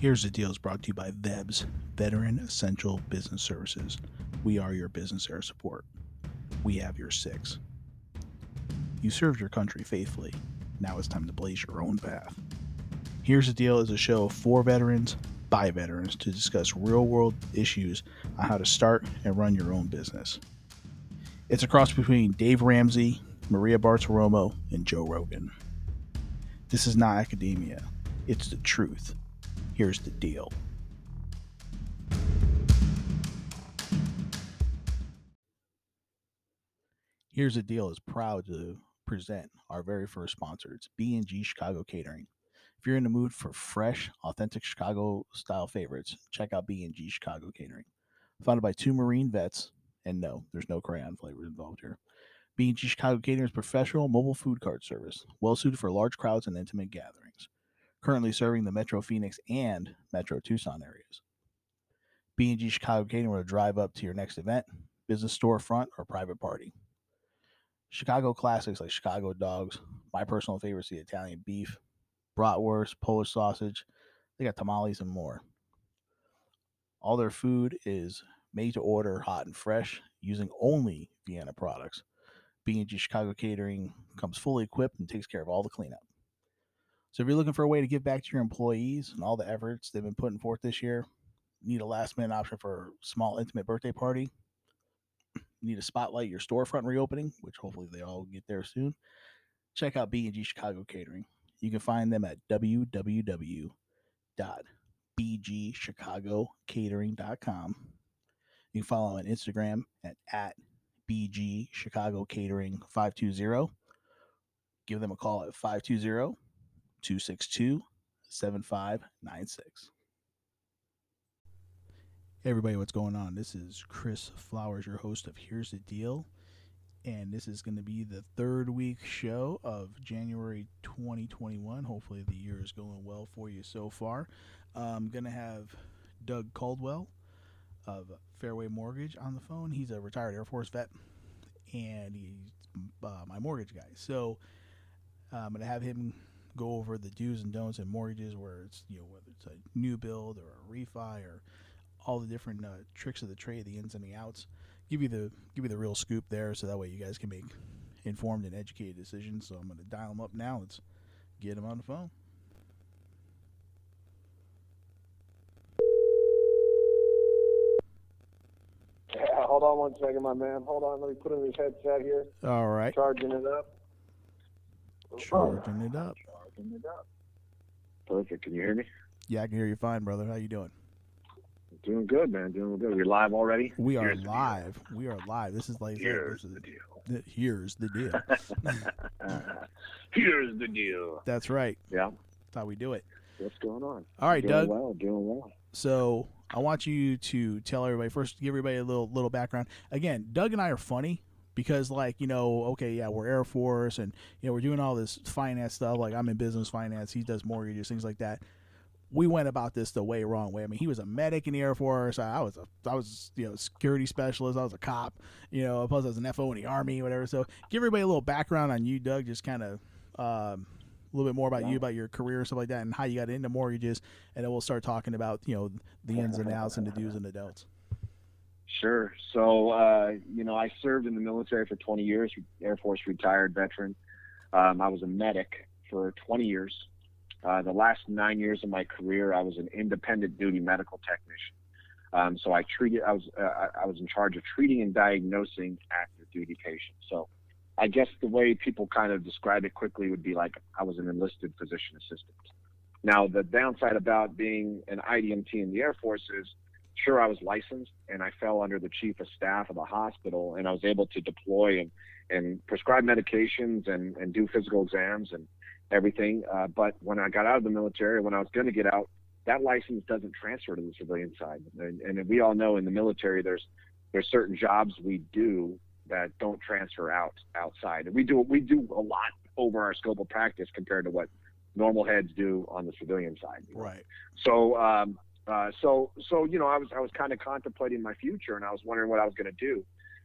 Here's the deal is brought to you by VEBS, Veteran Essential Business Services. We are your business air support. We have your six. You served your country faithfully. Now it's time to blaze your own path. Here's the Deal is a show for veterans by veterans to discuss real world issues on how to start and run your own business. It's a cross between Dave Ramsey, Maria Bartiromo, and Joe Rogan. This is not academia, it's the truth. Here's the deal. Here's the deal is proud to present our very first sponsor. It's B&G Chicago Catering. If you're in the mood for fresh, authentic Chicago style favorites, check out B&G Chicago Catering. Founded by two Marine vets, and no, there's no crayon flavors involved here. B&G Chicago Catering is professional mobile food cart service, well suited for large crowds and intimate gatherings. Currently serving the Metro Phoenix and Metro Tucson areas. B&G Chicago Catering will drive up to your next event, business storefront, or private party. Chicago classics like Chicago dogs, my personal favorite is the Italian beef, bratwurst, Polish sausage. They got tamales and more. All their food is made to order, hot and fresh, using only Vienna products. B&G Chicago Catering comes fully equipped and takes care of all the cleanup. So if you're looking for a way to give back to your employees and all the efforts they've been putting forth this year, need a last minute option for a small intimate birthday party, need to spotlight your storefront reopening, which hopefully they all get there soon, check out B&G Chicago Catering. You can find them at www.bgchicagocatering.com. You can follow on Instagram at, at BG Chicago Catering 520. Give them a call at 520 262 7596. Hey everybody, what's going on? This is Chris Flowers, your host of Here's the Deal. And this is going to be the third week show of January 2021. Hopefully, the year is going well for you so far. I'm going to have Doug Caldwell of Fairway Mortgage on the phone. He's a retired Air Force vet and he's uh, my mortgage guy. So I'm going to have him go over the do's and don'ts and mortgages, where it's you know whether it's a new build or a refi or all the different uh, tricks of the trade, the ins and the outs. Give you the give you the real scoop there, so that way you guys can make informed and educated decisions. So I'm going to dial them up now. Let's get them on the phone. Yeah, hold on one second, my man. Hold on, let me put in his headset here. All right, Charging it up. charging it up. Charging it up. Perfect. Can you hear me? Yeah, I can hear you fine, brother. How you doing? Doing good, man. Doing good. We're live already. We are Here's live. We are live. This is like Here's the deal. th- here's the deal. Here's the deal. That's right. Yeah. That's how we do it. What's going on? All right, doing Doug. well. Doing well. So I want you to tell everybody first, give everybody a little little background. Again, Doug and I are funny because, like, you know, okay, yeah, we're Air Force, and you know, we're doing all this finance stuff. Like, I'm in business finance, he does mortgages, things like that. We went about this the way wrong way. I mean, he was a medic in the Air Force. I was a, I was, you know, security specialist. I was a cop. You know, plus I was an FO in the Army, whatever. So, give everybody a little background on you, Doug. Just kind of. Um, a little bit more about Yeah. you, about your career, stuff like that, and how you got into mortgages, and then we'll start talking about you know the ins and outs and the do's and the don'ts. Sure. So, uh, you know, I served in the military for 20 years, Air Force retired veteran. Um, I was a medic for 20 years. Uh, the last nine years of my career, I was an independent duty medical technician. Um, so I treated, I was, uh, I- I was in charge of treating and diagnosing active duty patients. So I guess the way people kind of describe it quickly would be like I was an enlisted physician assistant. Now, the downside about being an IDMT in the Air Force is sure I was licensed and I fell under the chief of staff of the hospital and I was able to deploy and, and prescribe medications and, and do physical exams and everything. Uh, but when I got out of the military, when I was going to get out, that license doesn't transfer to the civilian side. And, and we all know in the military, there's there's certain jobs we do that don't transfer out outside. And we do we do a lot over our scope of practice compared to what normal heads do on the civilian side. Right. So, um, uh, so, so you know, I was I was kind of contemplating my future, and I was wondering what I was going to do.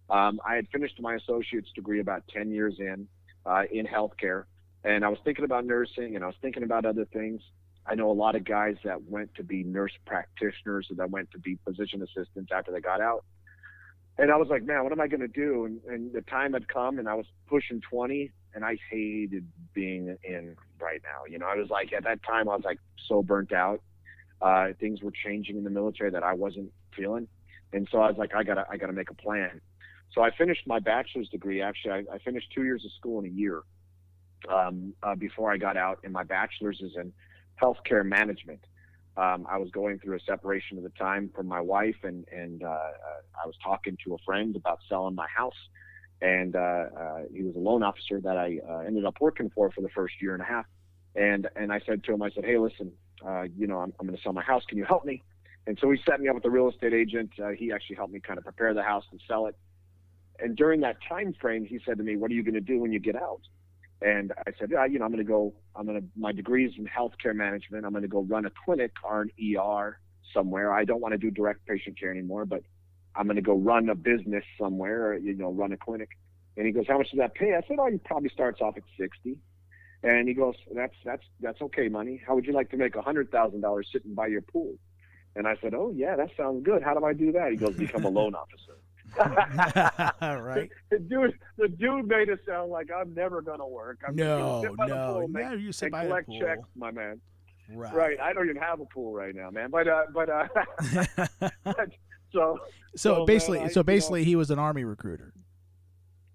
Um, I had finished my associate's degree about ten years in uh, in healthcare, and I was thinking about nursing, and I was thinking about other things. I know a lot of guys that went to be nurse practitioners or that went to be physician assistants after they got out. And I was like, man, what am I going to do? And, and the time had come and I was pushing 20 and I hated being in right now. You know, I was like, at that time, I was like so burnt out. Uh, things were changing in the military that I wasn't feeling. And so I was like, I gotta, I gotta make a plan. So I finished my bachelor's degree. Actually, I, I finished two years of school in a year um, uh, before I got out. And my bachelor's is in healthcare management. Um, I was going through a separation at the time from my wife, and and uh, uh, I was talking to a friend about selling my house, and uh, uh, he was a loan officer that I uh, ended up working for for the first year and a half, and and I said to him, I said, hey, listen, uh, you know, I'm I'm going to sell my house. Can you help me? And so he set me up with a real estate agent. Uh, he actually helped me kind of prepare the house and sell it. And during that time frame, he said to me, "What are you going to do when you get out?" And I said, yeah, you know, I'm going to go, I'm going to, my degree's in healthcare management. I'm going to go run a clinic or an ER somewhere. I don't want to do direct patient care anymore, but I'm going to go run a business somewhere, or, you know, run a clinic. And he goes, how much does that pay? I said, oh, he probably starts off at 60. And he goes, that's, that's, that's okay money. How would you like to make a hundred thousand dollars sitting by your pool? And I said, oh yeah, that sounds good. How do I do that? He goes, become a loan officer. right. The dude, the dude made it sound like I'm never gonna work. I'm no, just gonna sit by the no, pool, no. make- You sit by the collect pool. checks, my man. Right. Right. I don't even have a pool right now, man. But uh, but uh, so so So, man, basically, I- so you know- basically, he was an army recruiter.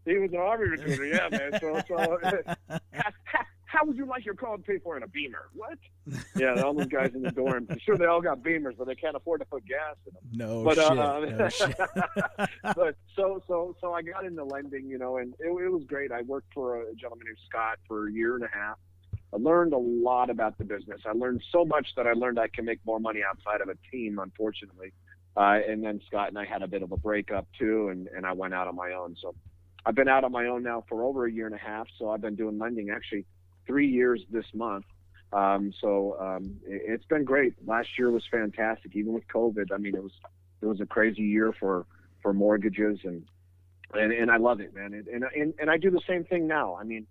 he was an army recruiter, yeah, man. So so. How would you like your car paid for in a Beamer? What? Yeah, all those guys in the dorm. I'm sure they all got Beamers, but they can't afford to put gas in them. no But, shit. uh, no shit. but so so so I got into lending, you know, and it, it was great. I worked for a gentleman named Scott for a year and a half. I learned a lot about the business. I learned so much that I learned I can make more money outside of a team, unfortunately. Uh, and then Scott and I had a bit of a breakup too, and, and I went out on my own. So I've been out on my own now for over a year and a half. So I've been doing lending actually three years this month. Um, so um, it, it's been great. Last year was fantastic, even with COVID. I mean, it was it was a crazy year for for mortgages and and, and I love it, man. And, and and and I do the same thing now. I mean,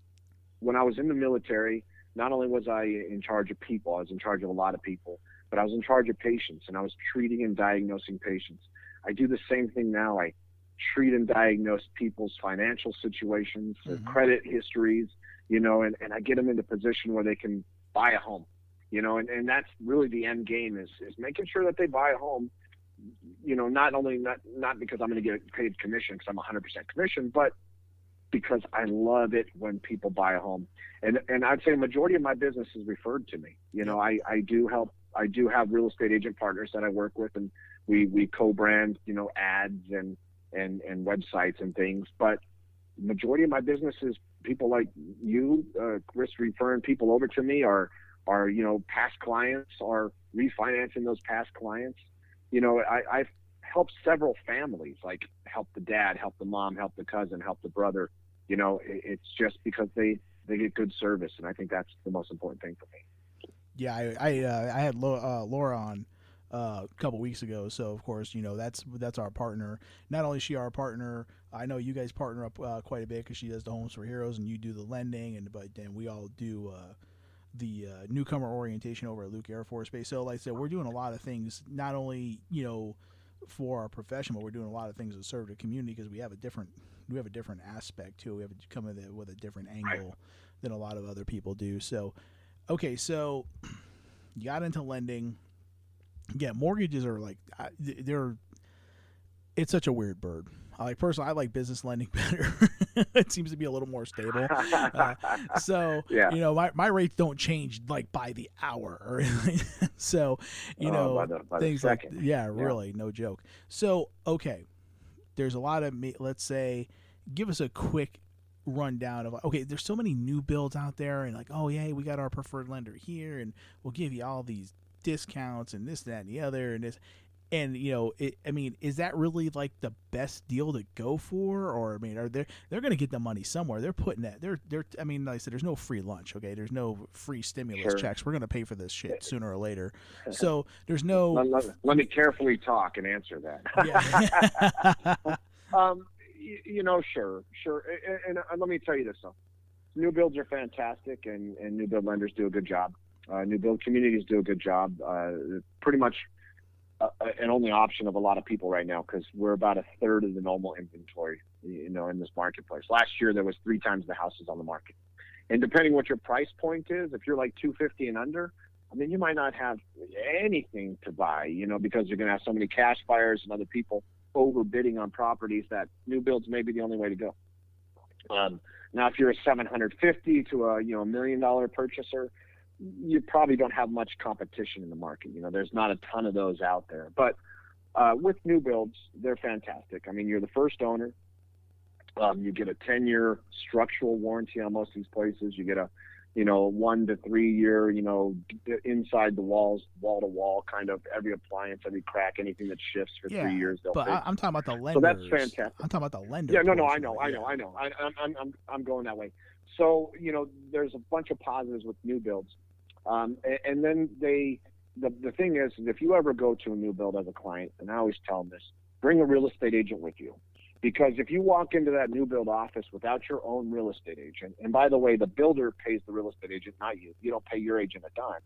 when I was in the military, not only was I in charge of people, I was in charge of a lot of people, but I was in charge of patients, and I was treating and diagnosing patients. I do the same thing now. I treat and diagnose people's financial situations, their Mhm. credit histories, you know, and, and I get them into a position where they can buy a home, you know, and, and that's really the end game is, is making sure that they buy a home, you know, not only not, not because I'm going to get paid commission because I'm 100% commission, but because I love it when people buy a home. And, and I'd say a majority of my business is referred to me. You know, I, I do help, I do have real estate agent partners that I work with and we, we co-brand, you know, ads and, and, and websites and things, but majority of my business is people like you, uh, Chris, referring people over to me are, are, you know, past clients are refinancing those past clients. You know, I, I've helped several families, like help the dad, help the mom, help the cousin, help the brother. You know, it, it's just because they, they get good service. And I think that's the most important thing for me. Yeah, I I, uh, I had Lo- uh, Laura on uh, a couple weeks ago, so of course you know that's that's our partner. Not only is she our partner, I know you guys partner up uh, quite a bit because she does the Homes for Heroes and you do the lending, and but then we all do uh, the uh, newcomer orientation over at Luke Air Force Base. So like I said, we're doing a lot of things, not only you know for our profession, but we're doing a lot of things to serve the community because we have a different we have a different aspect too. We have to come with it with a different angle than a lot of other people do. So okay, so you got into lending. Yeah, mortgages are like they're. It's such a weird bird. I like personally, I like business lending better. it seems to be a little more stable. Uh, so Yeah. you know, my, my rates don't change like by the hour or anything. so you Uh, know by the- by things like second. yeah, really, no joke. So okay, there's a lot of me. Let's say, give us a quick rundown of okay. There's so many new builds out there, and like oh yeah, we got our preferred lender here, and we'll give you all these discounts and this, that, and the other, and this. And you know, it, I mean, is that really like the best deal to go for, or I mean, are they they're going to get the money somewhere? They're putting that. They're they're. I mean, like I said, there's no free lunch. Okay, there's no free stimulus Sure. checks. We're going to pay for this shit sooner or later. So there's no. let, let- let me carefully talk and answer that. Yeah. Um, you, you know, sure, sure. And, and, and let me tell you this though, new builds are fantastic, and, and new build lenders do a good job. Uh, new build communities do a good job. Uh, pretty much uh, an only option of a lot of people right now because we're about a third of the normal inventory, you know, in this marketplace. Last year there was three times the houses on the market, and depending what your price point is, if you're like 250 and under, I mean, you might not have anything to buy, you know, because you're going to have so many cash buyers and other people overbidding on properties that new builds may be the only way to go. Um, now, if you're a 750 to a you know a million dollar purchaser, you probably don't have much competition in the market. You know, there's not a ton of those out there. But uh, with new builds, they're fantastic. I mean, you're the first owner. Um, you get a 10 year structural warranty on most of these places. You get a you know, one to three year, you know, inside the walls, wall to wall, kind of every appliance, every crack, anything that shifts for yeah, three years. They'll but I, am talking about the lenders. So that's fantastic. I'm talking about the lender. Yeah, no, no, I know, I know, I know. I, I'm, I'm, I'm going that way. So you know, there's a bunch of positives with new builds, um, and, and then they. The, the thing is, if you ever go to a new build as a client, and I always tell them this, bring a real estate agent with you. Because if you walk into that new build office without your own real estate agent, and by the way, the builder pays the real estate agent, not you. You don't pay your agent a dime.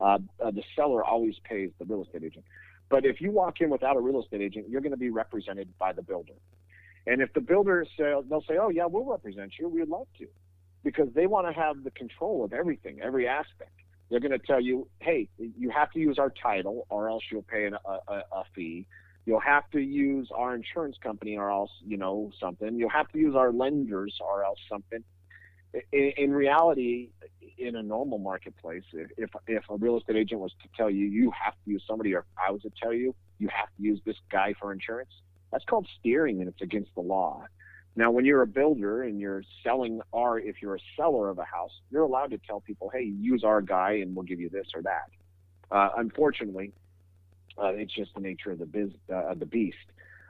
Uh, uh, the seller always pays the real estate agent. But if you walk in without a real estate agent, you're going to be represented by the builder. And if the builder say, they'll say, "Oh yeah, we'll represent you. We'd love to," because they want to have the control of everything, every aspect. They're going to tell you, "Hey, you have to use our title, or else you'll pay an, a, a, fee." You'll have to use our insurance company or else, you know, something. You'll have to use our lenders or else something. In, in reality, in a normal marketplace, if, if a real estate agent was to tell you you have to use somebody, or if I was to tell you you have to use this guy for insurance, that's called steering and it's against the law. Now, when you're a builder and you're selling our, if you're a seller of a house, you're allowed to tell people, hey, use our guy and we'll give you this or that. Uh, unfortunately, uh, it's just the nature of the biz, uh, the beast.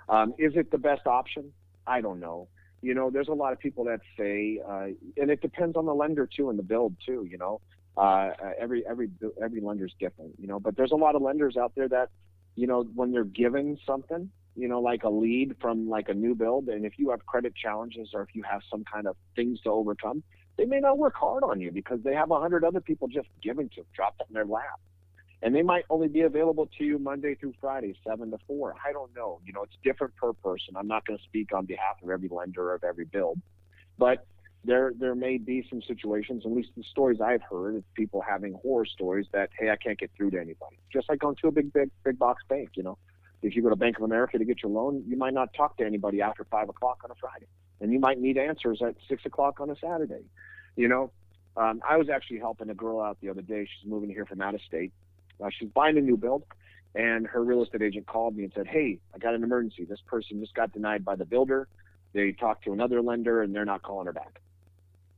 Um, is it the best option? I don't know. You know, there's a lot of people that say, uh, and it depends on the lender too and the build too. You know, uh, every every every lender's different. You know, but there's a lot of lenders out there that, you know, when they're given something, you know, like a lead from like a new build, and if you have credit challenges or if you have some kind of things to overcome, they may not work hard on you because they have a hundred other people just giving to them, dropped in their lap and they might only be available to you Monday through Friday, seven to four. I don't know. You know, it's different per person. I'm not going to speak on behalf of every lender of every build, but there there may be some situations. At least the stories I've heard of people having horror stories that hey, I can't get through to anybody. Just like going to a big big big box bank. You know, if you go to Bank of America to get your loan, you might not talk to anybody after five o'clock on a Friday, and you might need answers at six o'clock on a Saturday. You know, um, I was actually helping a girl out the other day. She's moving here from out of state uh, she's buying a new build, and her real estate agent called me and said, "Hey, I got an emergency. This person just got denied by the builder. They talked to another lender, and they're not calling her back."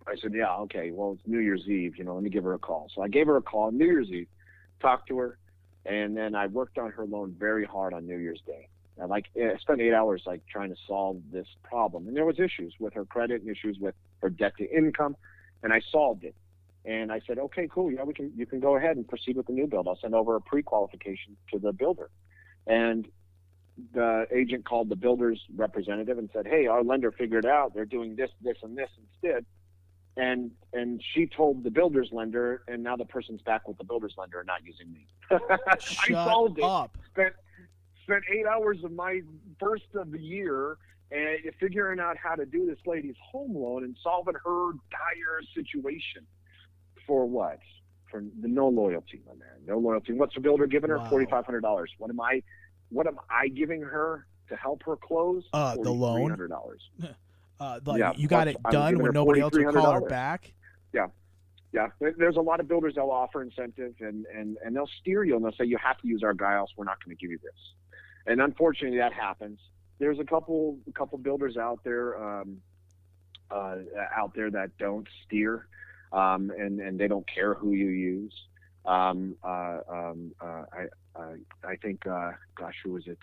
I said, "Yeah, okay. Well, it's New Year's Eve. You know, let me give her a call." So I gave her a call on New Year's Eve, talked to her, and then I worked on her loan very hard on New Year's Day. I like eh, I spent eight hours like trying to solve this problem, and there was issues with her credit and issues with her debt to income, and I solved it. And I said, okay, cool. Yeah, we can. You can go ahead and proceed with the new build. I'll send over a pre-qualification to the builder. And the agent called the builder's representative and said, hey, our lender figured out they're doing this, this, and this instead. And and she told the builder's lender, and now the person's back with the builder's lender and not using me. Shut I solved it. Up. Spent spent eight hours of my first of the year and figuring out how to do this lady's home loan and solving her dire situation for what? For the no loyalty, my man. No loyalty. What's the builder giving her? Wow. Forty five hundred dollars. What am I? What am I giving her to help her close? Uh, the loan. Hundred dollars. Uh, like yeah, you got it done when nobody else will call her back. Yeah, yeah. There's a lot of builders that'll offer incentive and and and they'll steer you and they'll say you have to use our guy, else we're not going to give you this. And unfortunately, that happens. There's a couple a couple builders out there um, uh, out there that don't steer um, and and they don't care who you use. Um, uh, um, uh, I, I I think uh, gosh, who was it?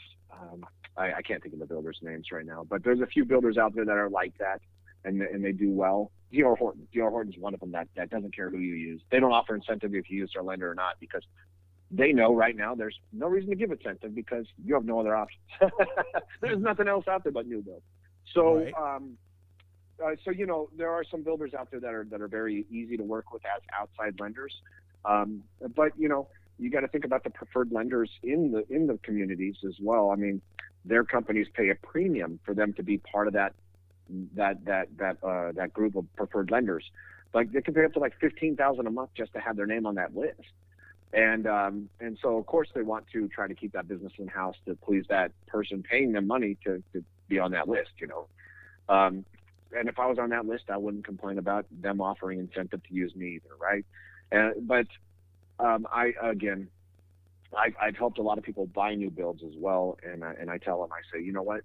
I, I can't think of the builders' names right now, but there's a few builders out there that are like that, and and they do well. D.R. Horton, D.R. Horton's one of them that that doesn't care who you use. They don't offer incentive if you use their lender or not because they know right now there's no reason to give incentive because you have no other options. there's nothing else out there but new build. So right. um, uh, so you know there are some builders out there that are that are very easy to work with as outside lenders. Um, but you know, you got to think about the preferred lenders in the in the communities as well. I mean, their companies pay a premium for them to be part of that that that that uh, that group of preferred lenders. Like they can pay up to like fifteen thousand a month just to have their name on that list. And um, and so of course they want to try to keep that business in house to please that person paying them money to, to be on that list, you know. Um, and if I was on that list, I wouldn't complain about them offering incentive to use me either, right? And but um, I again, I, I've helped a lot of people buy new builds as well, and I, and I tell them, I say, you know what,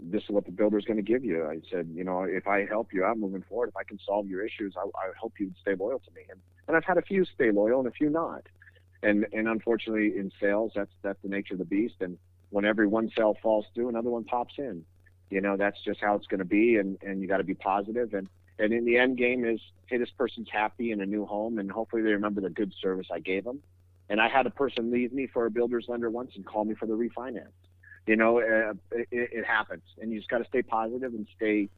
this is what the builder's going to give you. I said, you know, if I help you out moving forward, if I can solve your issues, I, I hope you stay loyal to me. And, and I've had a few stay loyal and a few not. And and unfortunately, in sales, that's that's the nature of the beast. And when every one sale falls through, another one pops in. You know, that's just how it's going to be. And and you got to be positive. And and in the end game is, hey, this person's happy in a new home, and hopefully they remember the good service I gave them. And I had a person leave me for a builder's lender once and call me for the refinance. You know, uh, it, it, happens, and you just got to stay positive and stay,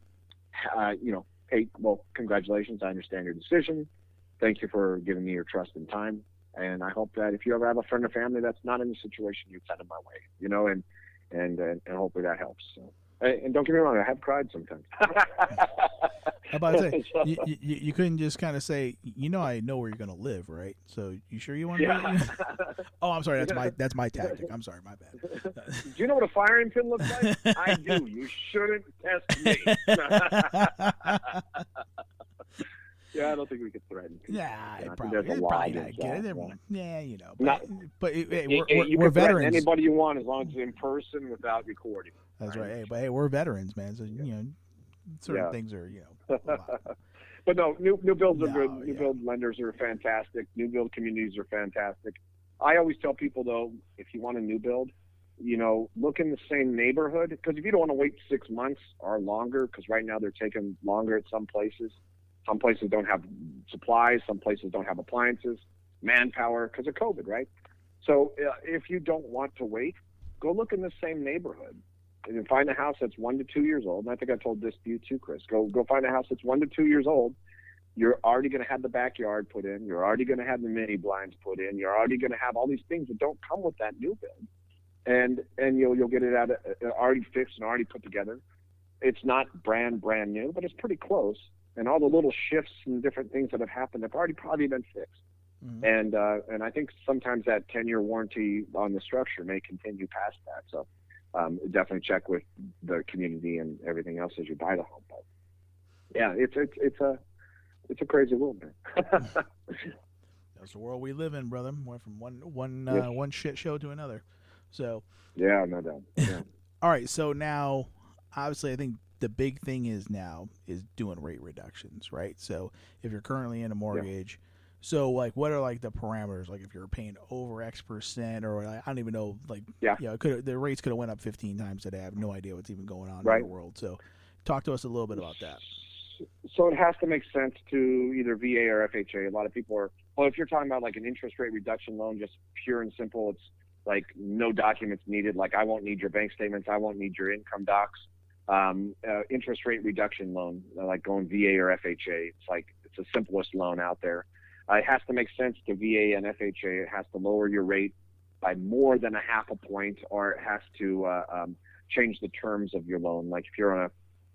uh, you know, hey, well, congratulations, I understand your decision. Thank you for giving me your trust and time. And I hope that if you ever have a friend or family that's not in the situation, you send them my way. You know, and and and, hopefully that helps. So. And don't get me wrong, I have cried sometimes. How about to say, you, you, you, couldn't just kind of say, you know, I know where you're going to live, right? So you sure you want to? Yeah. oh, I'm sorry. That's my that's my tactic. I'm sorry, my bad. do you know what a firing pin looks like? I do. You shouldn't test me. Yeah, I don't think we could threaten. People. Yeah, yeah probably, there's a probably not get it. yeah. yeah, you know, but, not, but it, we're, we're, we're veterans. Anybody you want, as long as it's in person without recording. That's right. right. Hey, but hey, we're veterans, man. So you know, certain yeah. things are you know. but no, new new builds are no, good. New yeah. build lenders are fantastic. New build communities are fantastic. I always tell people though, if you want a new build, you know, look in the same neighborhood because if you don't want to wait six months or longer, because right now they're taking longer at some places. Some places don't have supplies. Some places don't have appliances, manpower because of COVID, right? So uh, if you don't want to wait, go look in the same neighborhood and find a house that's one to two years old. And I think I told this to you too, Chris. Go go find a house that's one to two years old. You're already going to have the backyard put in. You're already going to have the mini blinds put in. You're already going to have all these things that don't come with that new build, and and you'll you'll get it out of, uh, already fixed and already put together. It's not brand brand new, but it's pretty close. And all the little shifts and different things that have happened have already probably been fixed. Mm-hmm. And uh, and I think sometimes that 10 year warranty on the structure may continue past that. So um, definitely check with the community and everything else as you buy the home. But yeah, it's it's it's a it's a crazy world, man. That's the world we live in, brother. Went from one one uh, yes. one shit show to another. So yeah, no doubt. Yeah. All right, so now obviously I think the big thing is now is doing rate reductions, right? So if you're currently in a mortgage. Yeah so like, what are like the parameters? Like, if you're paying over X percent, or like, I don't even know. Like, yeah, you know, could the rates could have went up 15 times today. I have no idea what's even going on right. in the world. So, talk to us a little bit about that. So it has to make sense to either VA or FHA. A lot of people are. Well, if you're talking about like an interest rate reduction loan, just pure and simple, it's like no documents needed. Like I won't need your bank statements. I won't need your income docs. Um, uh, interest rate reduction loan, like going VA or FHA. It's like it's the simplest loan out there. Uh, it has to make sense to VA and FHA. It has to lower your rate by more than a half a point, or it has to uh, um, change the terms of your loan. Like if you're on a,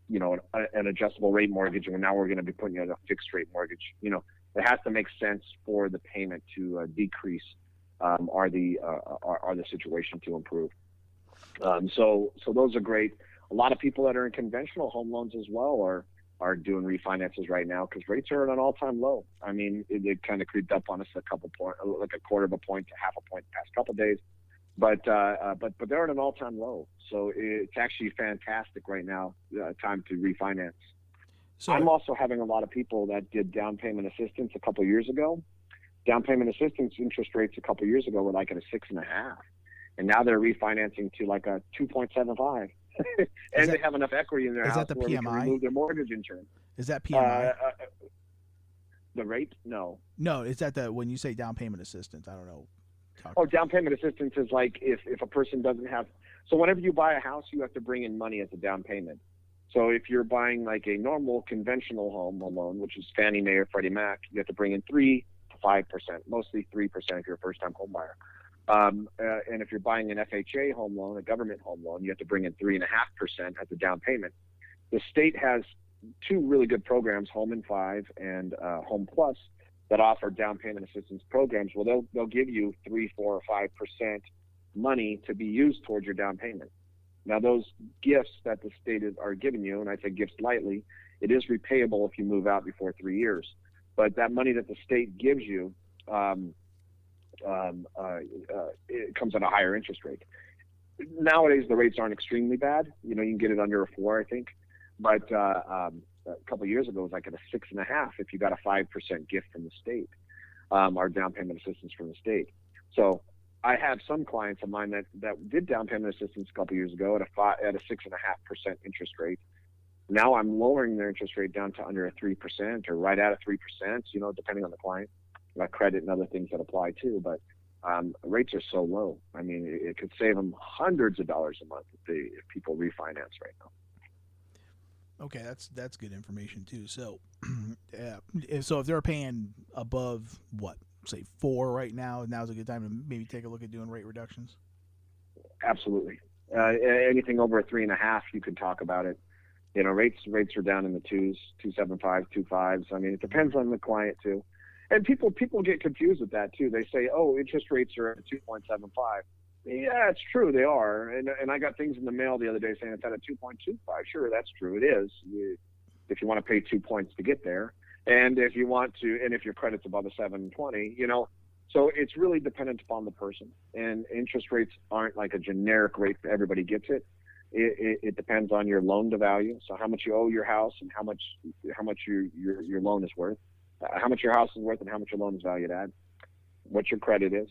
you know, an, an adjustable rate mortgage, and now we're going to be putting you on a fixed rate mortgage. You know, it has to make sense for the payment to uh, decrease, um, or the uh, or, or the situation to improve. Um, so so those are great. A lot of people that are in conventional home loans as well are are doing refinances right now because rates are at an all-time low. I mean, it, it kind of creeped up on us a couple point, like a quarter of a point to half a point the past couple days, but uh, uh, but but they're at an all-time low. So it's actually fantastic right now, uh, time to refinance. So I'm also having a lot of people that did down payment assistance a couple years ago. Down payment assistance interest rates a couple years ago were like at a six and a half, and now they're refinancing to like a two point seven five. and that, they have enough equity in their house that the where PMI? they can remove their mortgage insurance. Is that PMI? Uh, uh, the rate? No. No, is that the when you say down payment assistance? I don't know. Talk oh, down payment assistance is like if if a person doesn't have. So whenever you buy a house, you have to bring in money as a down payment. So if you're buying like a normal conventional home loan, which is Fannie Mae or Freddie Mac, you have to bring in three to five percent, mostly three percent if you're a first-time home buyer. Um, uh, and if you're buying an FHA home loan, a government home loan, you have to bring in three and a half percent as a down payment. The state has two really good programs, Home in Five and uh, Home Plus, that offer down payment assistance programs. Well, they'll they'll give you three, four, or five percent money to be used towards your down payment. Now, those gifts that the state is, are giving you, and I say gifts lightly, it is repayable if you move out before three years. But that money that the state gives you, um, um, uh, uh, it comes at a higher interest rate. Nowadays, the rates aren't extremely bad. You know, you can get it under a four, I think. But uh, um, a couple years ago, it was like at a six and a half if you got a five percent gift from the state, um, or down payment assistance from the state. So I have some clients of mine that, that did down payment assistance a couple years ago at a five, at a six and a half percent interest rate. Now I'm lowering their interest rate down to under a three percent or right at a three percent. You know, depending on the client uh, credit and other things that apply too. But um, rates are so low. I mean, it, it, could save them hundreds of dollars a month if, they, if people refinance right now. Okay, that's that's good information too. So, yeah, if, so if they're paying above what, say four right now, now's a good time to maybe take a look at doing rate reductions. Absolutely. Uh, anything over a three and a half, you can talk about it. You know, rates rates are down in the twos, two seven five, two fives. I mean, it depends on the client too and people people get confused with that too. They say, "Oh, interest rates are at 2.75." Yeah, it's true, they are. And and I got things in the mail the other day saying it's at a 2.25. Sure, that's true, it is. You, if you want to pay two points to get there, and if you want to, and if your credit's above a 720, you know. So it's really dependent upon the person, and interest rates aren't like a generic rate for everybody gets it. It, it, it, depends on your loan to value, so how much you owe your house and how much how much your your, your loan is worth uh, how much your house is worth and how much your loan is valued at, what your credit is.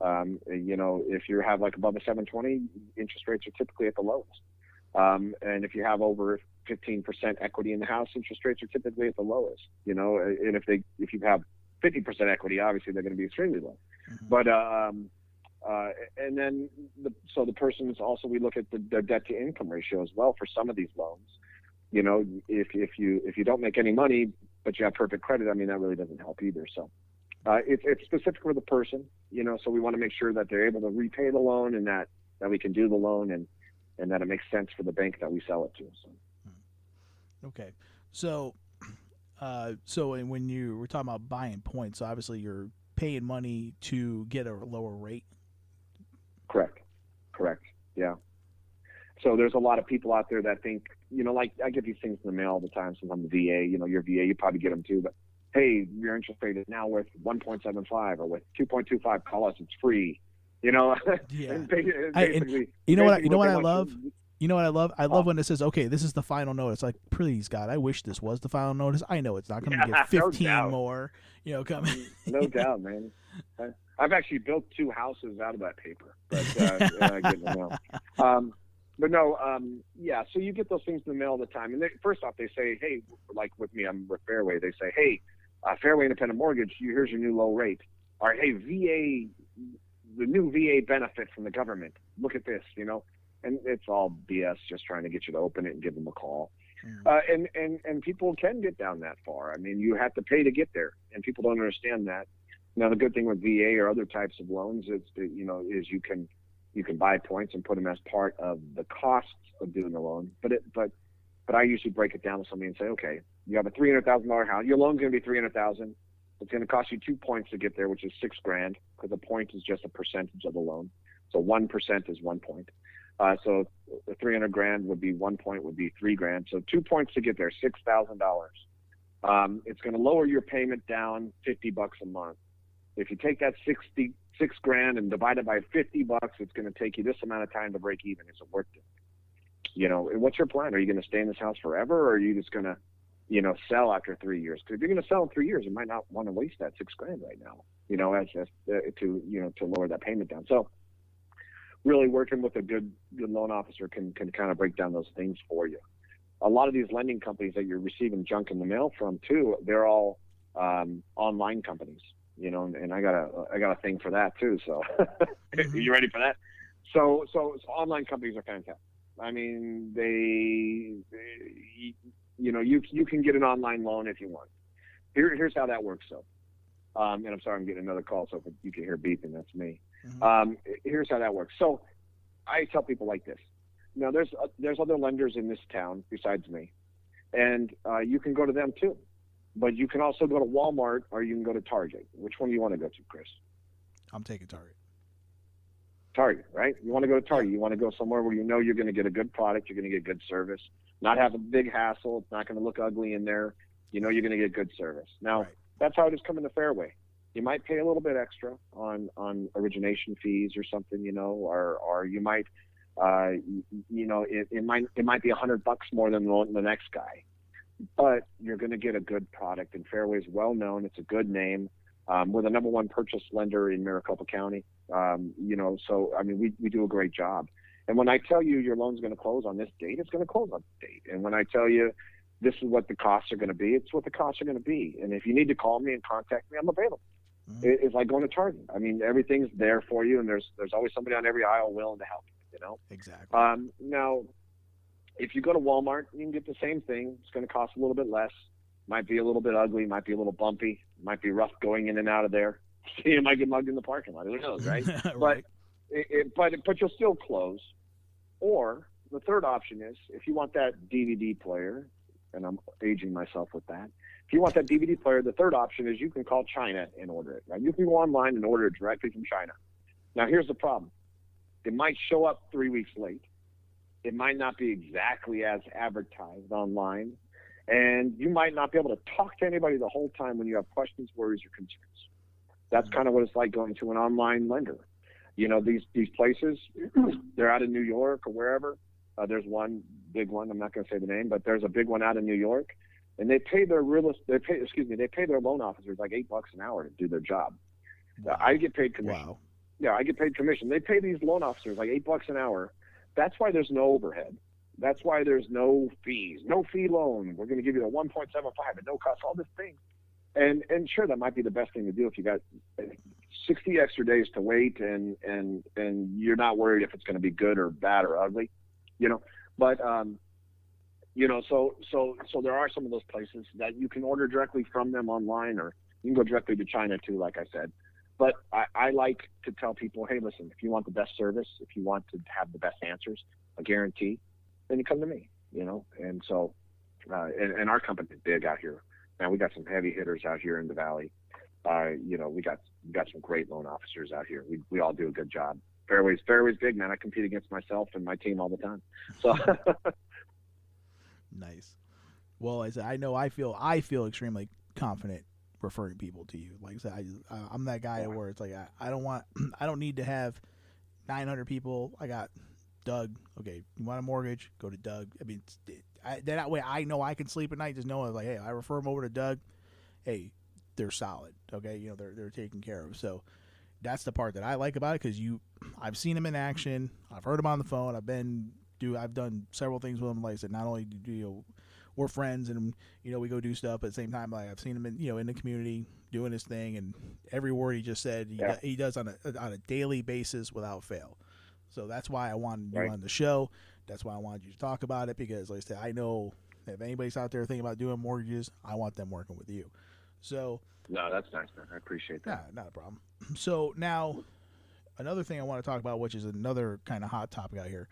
Um, you know, if you have like above a 720, interest rates are typically at the lowest. Um, and if you have over 15% equity in the house, interest rates are typically at the lowest. You know, and if they if you have 50% equity, obviously they're going to be extremely low. Mm-hmm. But um, uh, and then the, so the person is also we look at the, the debt to income ratio as well for some of these loans. You know, if if you if you don't make any money, but you have perfect credit, I mean, that really doesn't help either. So uh, it's, it's specific for the person, you know, so we want to make sure that they're able to repay the loan and that, that we can do the loan and, and that it makes sense for the bank that we sell it to. So. Okay. So, uh, so when you were talking about buying points, obviously you're paying money to get a lower rate. Correct. Correct. Yeah. So there's a lot of people out there that think, you know, like I get these things in the mail all the time. Since I'm the VA, you know, your VA, you probably get them too. But hey, your interest rate is now worth 1.75 or with 2.25. Call us, it's free. You know, yeah. basically, I, and you know what? You know what I love. You know what I love? I love when it says, "Okay, this is the final notice." Like, please, God, I wish this was the final notice. I know it's not going to yeah, get fifteen no more. You know, coming. no doubt, man. I've actually built two houses out of that paper, but uh, I Um, but no, um, yeah. So you get those things in the mail all the time. And they, first off, they say, hey, like with me, I'm with Fairway. They say, hey, uh, Fairway Independent Mortgage, you, here's your new low rate. Or hey, VA, the new VA benefit from the government. Look at this, you know. And it's all BS, just trying to get you to open it and give them a call. Mm. Uh, and and and people can get down that far. I mean, you have to pay to get there, and people don't understand that. Now, the good thing with VA or other types of loans is that you know is you can you can buy points and put them as part of the costs of doing the loan. But it, but, but I usually break it down with somebody and say, okay, you have a three hundred thousand dollar house. Your loan's going to be three hundred thousand. It's going to cost you two points to get there, which is six grand, because a point is just a percentage of the loan. So one percent is one point. Uh, so the 300 grand would be one point would be three grand. So two points to get there, six thousand dollars. Um, it's going to lower your payment down 50 bucks a month. If you take that 60 six grand and divide it by 50 bucks, it's going to take you this amount of time to break even. Is it worth it? You know, what's your plan? Are you going to stay in this house forever or are you just going to, you know, sell after three years? Because if you're going to sell in three years, you might not want to waste that six grand right now, you know, as, as uh, to, you know, to lower that payment down. So really working with a good, good loan officer can, can kind of break down those things for you. A lot of these lending companies that you're receiving junk in the mail from too, they're all um, online companies you know, and I got a I got a thing for that too. So, mm-hmm. you ready for that? So, so, so online companies are kind fantastic. I mean, they, they, you know, you you can get an online loan if you want. Here, here's how that works. though. Um, and I'm sorry, I'm getting another call, so if you can hear beeping, that's me. Mhm. Um, here's how that works. So I tell people like this. Now, there's uh, there's other lenders in this town besides me, and uh, you can go to them too. But you can also go to Walmart or you can go to Target. Which one do you want to go to, Chris? I'm taking Target. Target, right? You want to go to Target. You want to go somewhere where you know you're going to get a good product, you're going to get good service, not have a big hassle. It's not going to look ugly in there. You know you're going to get good service. Now, Right. that's how it is coming to Fairway. You might pay a little bit extra on on origination fees or something, you know, or or you might, uh, you, you know, it, it might it might be a hundred bucks more than the, the next guy, but you're going to get a good product. And Fairway's well known. It's a good name. Um, we're the number one purchase lender in Maricopa County. Um, you know, so I mean, we we do a great job. And when I tell you your loan's going to close on this date, it's going to close on this date. And when I tell you this is what the costs are going to be, it's what the costs are going to be. And if you need to call me and contact me, I'm available. Mhm. It, it's like going to Target. I mean, everything's there for you, and there's there's always somebody on every aisle willing to help. You know. Exactly. Um, now, if you go to Walmart, you can get the same thing. It's going to cost a little bit less. Might be a little bit ugly. Might be a little bumpy. Might be rough going in and out of there. you might get mugged in the parking lot. Who knows, right? right. it, it, but but you'll still close. Or the third option is if you want that DVD player, and I'm aging myself with that. If you want that DVD player, the third option is you can call China and order it. Right? You can go online and order it directly from China. Now here's the problem: it might show up three weeks late. It might not be exactly as advertised online, and you might not be able to talk to anybody the whole time when you have questions, worries, or concerns. That's kind of what it's like going to an online lender. You know these these places they're out in new york or wherever. Uh, there's one big one i'm not going to say the name but there's a big one out in new york and they pay their real they pay excuse me they pay their loan officers like eight bucks an hour to do their job. Uh, i get paid commission Wow. yeah i get paid commission. They pay these loan officers like eight bucks an hour that's why there's no overhead. That's why there's no fees. No fee loan. We're going to give you the 1.75 at no cost. All this thing and and sure that might be the best thing to do if you got 60 extra days to wait and and and you're not worried if it's going to be good or bad or ugly you know? But um you know so so so there are some of those places that you can order directly from them online or you can go directly to china too like i said but I, I like to tell people hey listen if you want the best service if you want to have the best answers a guarantee then you come to me you know and so uh, and, and our company's big out here now we got some heavy hitters out here in the valley uh, you know, we got we got some great loan officers out here. We we all do a good job. Fairways fairways big man. I compete against myself and my team all the time. So Nice. Well, said I know I feel I feel extremely confident referring people to you. Like I said, I, I, I'm that guy where it's like I, I don't want I don't need to have 900 people. I got Doug. Okay, you want a mortgage? Go to Doug. I mean, I, that way I know I can sleep at night. Just knowing like, hey, I refer them over to Doug. Hey, they're solid. Okay, you know they're they're taken care of. So that's the part that I like about it because you, I've seen him in action. I've heard him on the phone. I've been do I've done several things with him. Like I said, not only do you know, we're friends and you know we go do stuff, at the same time, like I've seen him in you know in the community doing his thing, and every word he just said, he, Yeah. do- he does on a on a daily basis without fail. So that's why I wanted you Right. on the show. That's why I wanted you to talk about it because, like I said, I know if anybody's out there thinking about doing mortgages, I want them working with you. So no, that's nice, man. I appreciate that. not a problem. So now, another thing I want to talk about, which is another kind of hot topic out here.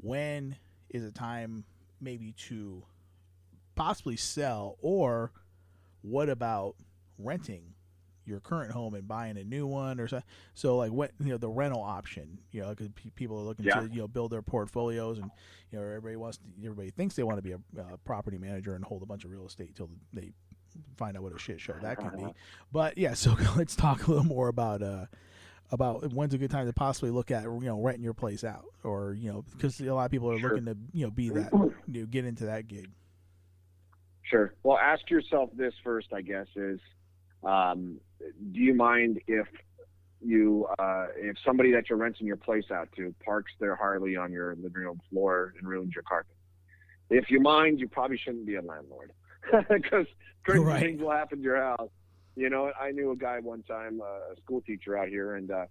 When is it time, maybe to possibly sell, or what about renting your current home and buying a new one, or so? So like what you know the rental option, you know, because people are looking Yeah. to you know build their portfolios, and you know everybody wants, to, everybody thinks they want to be a uh, property manager and hold a bunch of real estate till they find out what a shit show that can be. But yeah, so let's talk a little more about uh about when's a good time to possibly look at you know renting your place out, or you know because a lot of people are Sure. looking to you know be that you know get into that gig. Sure. Well, ask yourself this first, I guess, is um, do you mind if you uh, if somebody that you're renting your place out to parks their Harley on your living room floor and ruins your carpet? If you mind, you probably shouldn't be a landlord because crazy Right. things will happen to your house. You know, I knew a guy one time, uh, a school teacher out here, and uh,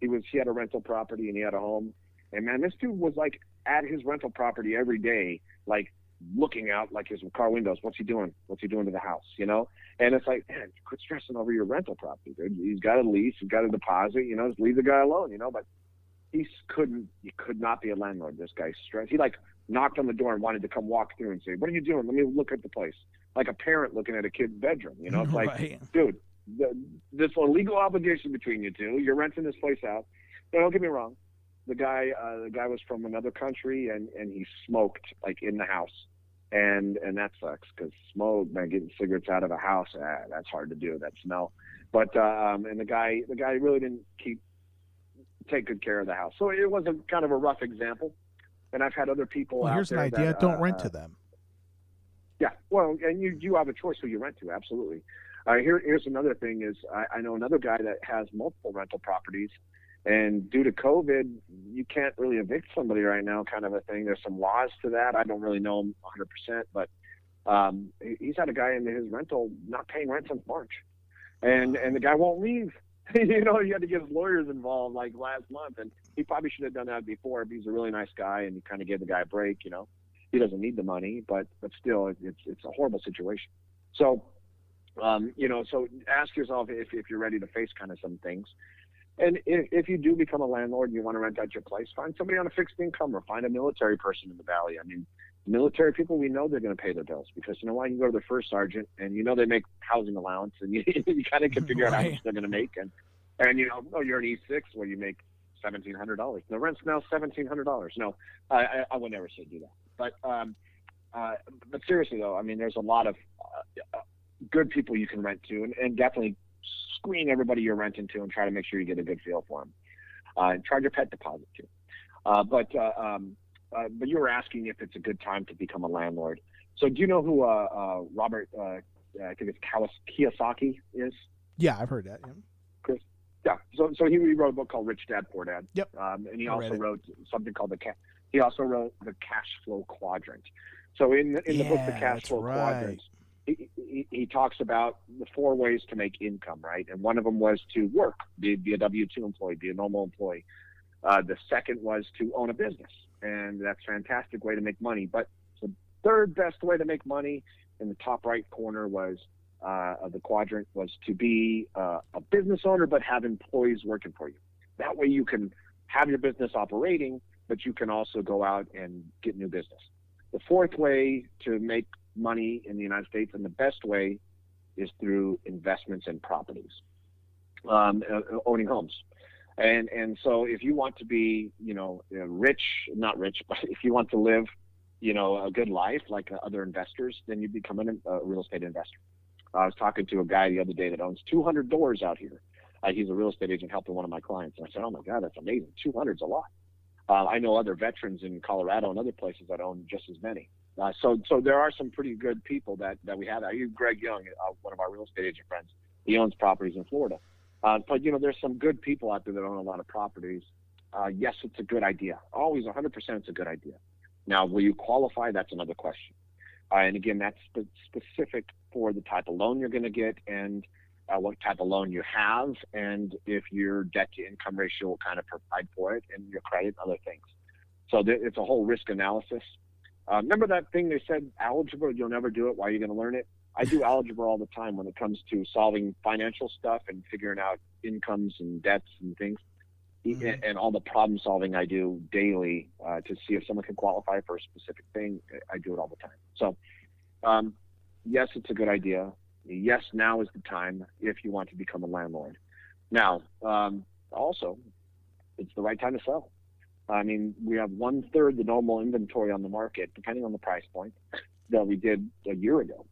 he was he had a rental property and he had a home, and man, this dude was like at his rental property every day, like looking out like his car windows. What's he doing? What's he doing to the house? You know? And it's like, man, quit stressing over your rental property, dude. He's got a lease, he's got a deposit. You know, just leave the guy alone. You know, but he couldn't. He could not be a landlord. This guy stressed. He like knocked on the door and wanted to come walk through and say, "What are you doing? Let me look at the place." Like a parent looking at a kid's bedroom. You know, it's like, dude, the, this a legal obligation between you two. You're renting this place out. Now, don't get me wrong. The guy, uh, the guy was from another country, and and he smoked like in the house, and and that sucks because smoke, man, getting cigarettes out of a house, ah, that's hard to do. That smell. But um, and the guy, the guy really didn't keep take good care of the house. So it was a kind of a rough example. And I've had other people. Well, here's an idea: that, don't uh, rent uh, to them. yeah, well, and you you have a choice who you rent to. Absolutely. Uh, here, here's another thing: is I, I know another guy that has multiple rental properties, and due to COVID, you can't really evict somebody right now, kind of a thing. There's some laws to that. I don't really know him 100%, but um, he's had a guy in his rental not paying rent since March, and and the guy won't leave. you know, he had to get his lawyers involved like last month, and he probably should have done that before. But he's a really nice guy, and he kind of gave the guy a break. You know, he doesn't need the money, but but still, it's it's a horrible situation. So, um, you know, so ask yourself if if you're ready to face kind of some things. And if, if you do become a landlord and you want to rent out your place, find somebody on a fixed income or find a military person in the valley. I mean, military people, we know they're going to pay their bills because you know why? You go to the first sergeant and you know they make housing allowance and you, you kind of can figure out how much they're going to make. And, and you know, oh, you're an E6 where you make $1,700. The rent's now $1,700. No, I, I, I would never say do that. But, um, uh, but seriously though, I mean, there's a lot of uh, uh, good people you can rent to and, and definitely screen everybody you're renting to and try to make sure you get a good feel for them. Uh, and charge your pet deposit too. Uh, but uh, um, uh, but you were asking if it's a good time to become a landlord. So do you know who uh, uh, Robert? Uh, I think it's Kawas- Kiyosaki is. Yeah, I've heard that. yeah. Yeah. So so he wrote a book called Rich Dad Poor Dad. Yep. Um, and he I also wrote something called the ca- he also wrote the Cash Flow Quadrant. So in the, in the book the Cash Flow right. Quadrant, he, he, talks about the four ways to make income, right? And one of them was to work, be, be a W two employee, be a normal employee. Uh, the second was to own a business, and that's a fantastic way to make money. But the third best way to make money in the top right corner was uh, of the quadrant was to be uh, a business owner, but have employees working for you. That way, you can have your business operating, but you can also go out and get new business. The fourth way to make money in the United States, and the best way, is through investments in properties, um, uh, owning homes. And and so if you want to be, you know, uh, rich, not rich, but if you want to live, you know, a good life like other investors, then you become an, a real estate investor. I was talking to a guy the other day that owns 200 doors out here. Uh, he's a real estate agent helping one of my clients. And I said, oh my God, that's amazing. 200 is a lot. Uh, I know other veterans in Colorado and other places that own just as many. Uh, so, so there are some pretty good people that, that we have. here. Greg Young, uh, one of our real estate agent friends, he owns properties in Florida. Uh, but you know, there's some good people out there that own a lot of properties. Uh, yes, it's a good idea. Always 100% it's a good idea. Now, will you qualify? That's another question. Uh, and again, that's spe- specific for the type of loan you're going to get and uh, what type of loan you have, and if your debt to income ratio will kind of provide for it, and your credit, and other things. So it's a whole risk analysis. Uh, remember that thing they said, algebra, you'll never do it. Why are you going to learn it? I do algebra all the time when it comes to solving financial stuff and figuring out incomes and debts and things. Mhm. And all the problem solving I do daily uh, to see if someone can qualify for a specific thing. I do it all the time. So, um, yes, it's a good idea. Yes, now is the time if you want to become a landlord. Now, um, also, it's the right time to sell. I mean, we have one third the normal inventory on the market, depending on the price point, that we did a year ago.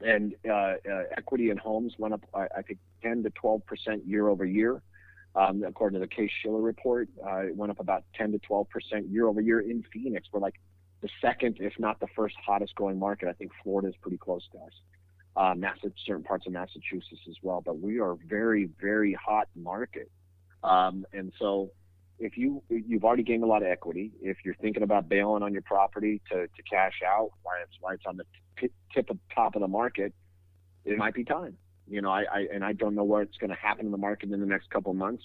And uh, uh, equity in homes went up, I, I think, 10 to 12 percent year over year. Um, according to the Case Shiller report, uh, it went up about 10 to 12 percent year over year in Phoenix. We're like the second, if not the first, hottest growing market. I think Florida is pretty close to us. Uh, Massachusetts, certain parts of Massachusetts as well. But we are very, very hot market. Um, and so, if you you've already gained a lot of equity, if you're thinking about bailing on your property to, to cash out, why it's why it's on the t- tip of top of the market, it might be time. You know, I, I and I don't know what's going to happen in the market in the next couple of months,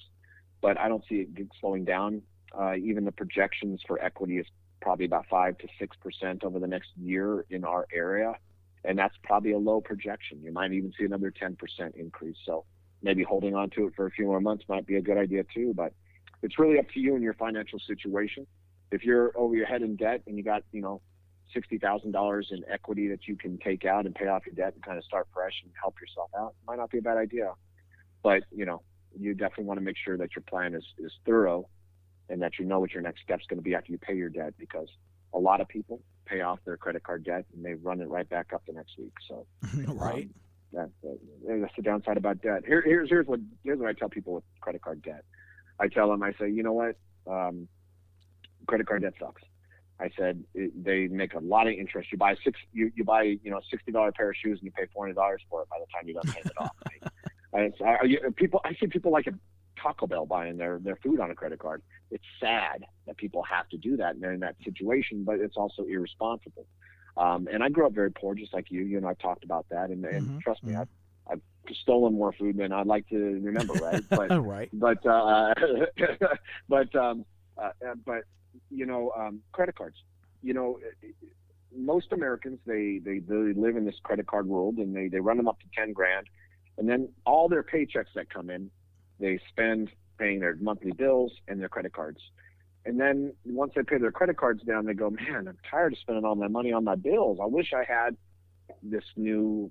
but I don't see it slowing down. Uh, even the projections for equity is probably about five to six percent over the next year in our area, and that's probably a low projection. You might even see another 10% increase. So maybe holding on to it for a few more months might be a good idea too. But it's really up to you and your financial situation. If you're over your head in debt and you got you know sixty thousand dollars in equity that you can take out and pay off your debt and kind of start fresh and help yourself out, might not be a bad idea. But you know, you definitely want to make sure that your plan is is thorough and that you know what your next step's going to be after you pay your debt because a lot of people pay off their credit card debt and they run it right back up the next week. So, right. Um, that, that's the downside about debt. Here, here's here's what here's what I tell people with credit card debt. I tell them, I say, you know what, um, credit card debt sucks. I said it, they make a lot of interest. You buy six, you, you buy you know a sixty dollar pair of shoes and you pay four hundred dollars for it by the time you're done paying it off. Right? I, I, people, I see people like a Taco Bell buying their their food on a credit card. It's sad that people have to do that and they're in that situation, but it's also irresponsible. Um, and I grew up very poor, just like you. You know, I've talked about that, and, and mm-hmm, trust me, mm-hmm. Stolen more food than I'd like to remember, right? But right. But uh, but um, uh, but you know, um, credit cards. You know, most Americans they, they they live in this credit card world, and they they run them up to ten grand, and then all their paychecks that come in, they spend paying their monthly bills and their credit cards. And then once they pay their credit cards down, they go, man, I'm tired of spending all my money on my bills. I wish I had this new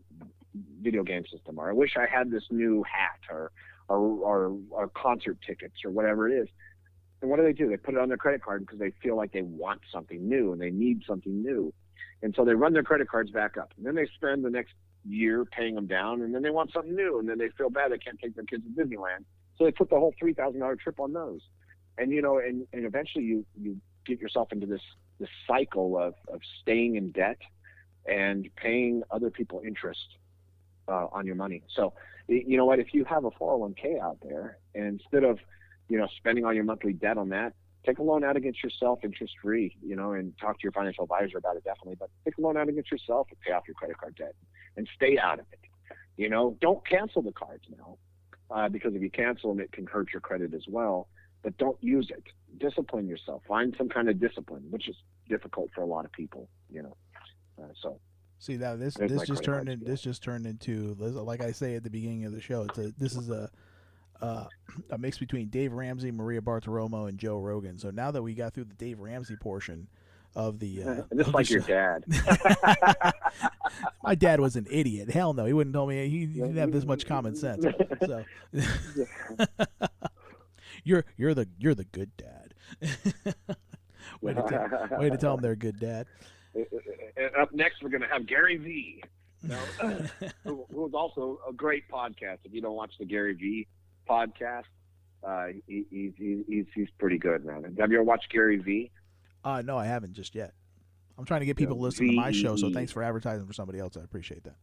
video game system, or I wish I had this new hat, or or, or, or concert tickets, or whatever it is. And what do they do? They put it on their credit card because they feel like they want something new and they need something new. And so they run their credit cards back up. And then they spend the next year paying them down. And then they want something new. And then they feel bad they can't take their kids to Disneyland. So they put the whole $3,000 trip on those. And, you know, and, and eventually you, you get yourself into this, this cycle of, of staying in debt and paying other people interest uh, on your money. So, you know what? If you have a 401k out there, and instead of you know, spending all your monthly debt on that, take a loan out against yourself interest free, you know, and talk to your financial advisor about it definitely. But take a loan out against yourself and pay off your credit card debt and stay out of it. You know, don't cancel the cards now uh, because if you cancel them, it can hurt your credit as well. But don't use it. Discipline yourself. Find some kind of discipline, which is difficult for a lot of people. You know, uh, so. See now this this just turned in, this just turned into like I say at the beginning of the show. It's a this is a uh, a mix between Dave Ramsey, Maria Bartiromo, and Joe Rogan. So now that we got through the Dave Ramsey portion of the, uh, just like your dad. My dad was an idiot. Hell no, he wouldn't tell me he, he didn't have this much common sense. So you're you're the you're the good dad. way, to tell, way to tell them they're a good dad. And up next, we're going to have Gary Vee. who, who's also a great podcast. If you don't watch the Gary Vee podcast. Uh, he, he's, he's he's pretty good, man. Have you ever watched Gary Vee? Uh, no, I haven't just yet. I'm trying to get people to listen to my show, so thanks for advertising for somebody else. I appreciate that.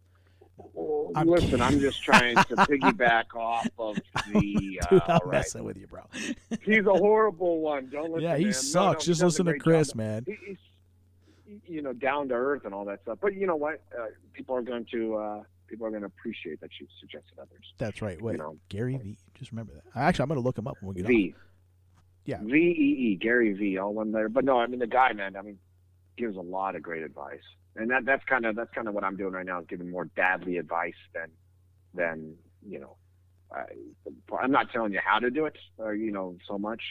Well, I'm listen, I'm just trying to piggyback off of the. Uh, Dude, I'm right. messing with you, bro. he's a horrible one. Don't listen. Yeah, he sucks. No, no, just listen to Chris, job. man. He, he's, you know, down to earth and all that stuff. But you know what? Uh, people are going to. Uh, people are going to appreciate that you suggested others. That's right. Wait, you know, Gary Vee. Just remember that. Actually, I'm going to look him up when we get V. On. Yeah. V E E Gary V. All one there. But no, I mean the guy, man. I mean, gives a lot of great advice, and that that's kind of that's kind of what I'm doing right now is giving more dadly advice than than you know. I, I'm not telling you how to do it, or you know, so much.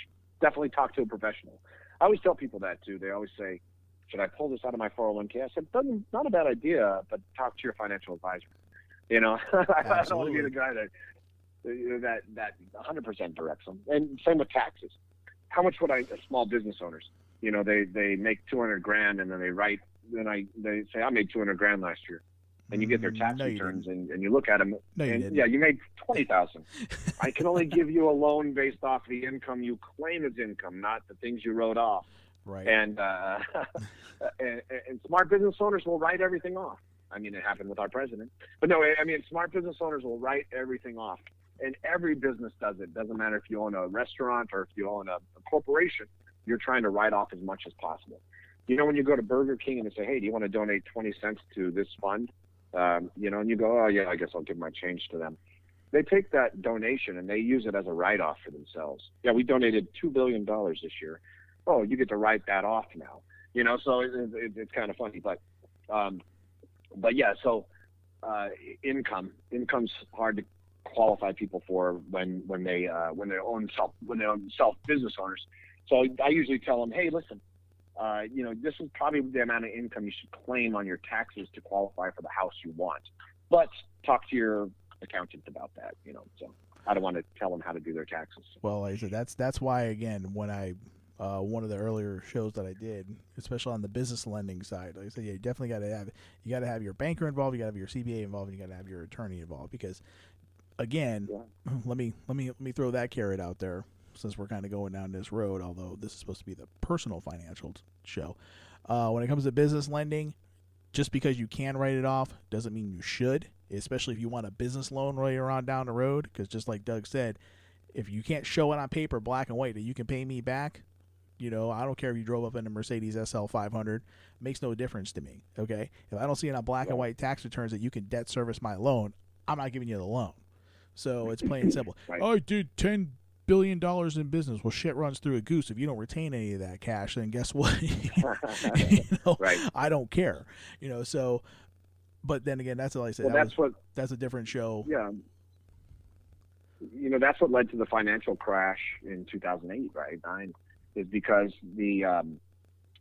Definitely talk to a professional. I always tell people that too. They always say, "Should I pull this out of my 401k?" I said, "Not a bad idea, but talk to your financial advisor." You know, I don't want to be the guy that that that 100% directs them. And same with taxes. How much would I small business owners? You know, they they make 200 grand and then they write. Then I they say I made 200 grand last year, and you get their tax no, returns and, and you look at them. No, and, you yeah, you made 20,000. I can only give you a loan based off the income you claim as income, not the things you wrote off. Right. And, uh, and and smart business owners will write everything off. I mean, it happened with our president. But no, I mean, smart business owners will write everything off. And every business does it. Doesn't matter if you own a restaurant or if you own a, a corporation, you're trying to write off as much as possible. You know, when you go to Burger King and they say, hey, do you want to donate 20 cents to this fund? Um, you know, and you go, oh, yeah, I guess I'll give my change to them. They take that donation and they use it as a write off for themselves. Yeah, we donated $2 billion this year. Oh, you get to write that off now you know, so it, it, it's kind of funny, but, um, but yeah, so uh, income, income's hard to qualify people for when when they uh, when they own self when they own self business owners. So I usually tell them, hey, listen, uh, you know, this is probably the amount of income you should claim on your taxes to qualify for the house you want. But talk to your accountant about that, you know. So I don't want to tell them how to do their taxes. Well, I said, that's that's why again when I uh, one of the earlier shows that I did, especially on the business lending side, like I said, yeah, you definitely got to have you got to have your banker involved, you got to have your CPA involved, and you got to have your attorney involved because again, yeah. let me let me let me throw that carrot out there since we're kind of going down this road. Although this is supposed to be the personal financial show, uh, when it comes to business lending, just because you can write it off doesn't mean you should. Especially if you want a business loan later on down the road, because just like Doug said, if you can't show it on paper, black and white, that you can pay me back, you know, I don't care if you drove up in a Mercedes SL 500. Makes no difference to me. Okay, if I don't see it on black and white tax returns that you can debt service my loan, I'm not giving you the loan. So it's plain and simple. right. Oh, I did ten billion dollars in business. Well, shit runs through a goose. If you don't retain any of that cash, then guess what? you know, right. I don't care. You know. So, but then again, that's all I said. Well, that that's was, what. That's a different show. Yeah. You know, that's what led to the financial crash in 2008, right? Nine is because the um,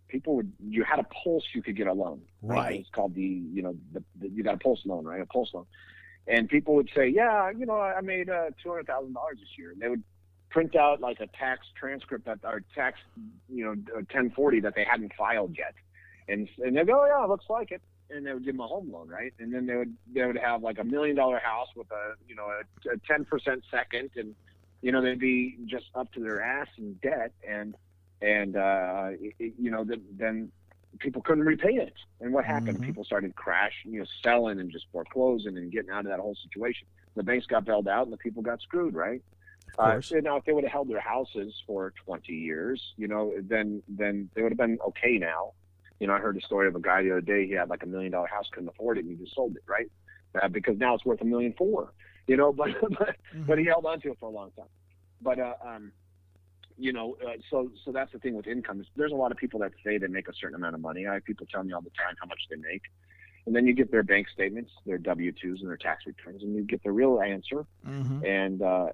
people would you had a pulse you could get a loan. Right. right? It's called the you know the, the, you got a pulse loan, right? A pulse loan and people would say, "Yeah, you know, I made uh, two hundred thousand dollars this year." And they would print out like a tax transcript that or tax, you know, ten forty that they hadn't filed yet, and and they go, "Oh, "Yeah, looks like it," and they would give them a home loan, right? And then they would they would have like a million dollar house with a you know a ten percent second, and you know they'd be just up to their ass in debt, and and uh, it, you know then people couldn't repay it. And what happened? Mm-hmm. People started crashing, you know, selling and just foreclosing and getting out of that whole situation. The banks got bailed out and the people got screwed, right? Uh, so now, if they would have held their houses for 20 years, you know, then then they would have been okay now. You know, I heard a story of a guy the other day. He had like a million dollar house, couldn't afford it, and he just sold it, right? Uh, because now it's worth a million four. You know, but but, mm-hmm. but he held on to it for a long time. But uh, um, you know, uh, so so that's the thing with income. There's a lot of people that say they make a certain amount of money. I have people tell me all the time how much they make, and then you get their bank statements, their W-2s, and their tax returns, and you get the real answer, mm-hmm. and, uh,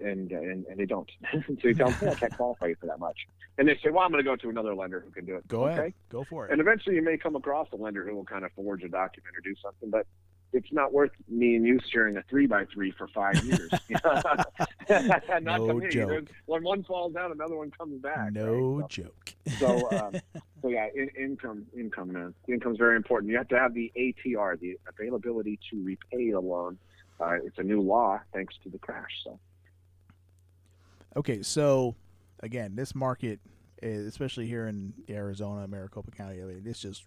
and, and and they don't. so you tell them, hey, I can't qualify you for that much, and they say, well, I'm going to go to another lender who can do it. Go okay? ahead, go for it. And eventually, you may come across a lender who will kind of forge a document or do something, but it's not worth me and you sharing a three by three for five years. not no joke. When one falls out, another one comes back. No right? so, joke. so, um, so yeah, in, income, income, man. Income's very important. You have to have the ATR, the availability to repay the loan. Uh, it's a new law thanks to the crash. So. Okay, so again, this market, especially here in Arizona, Maricopa County, it's just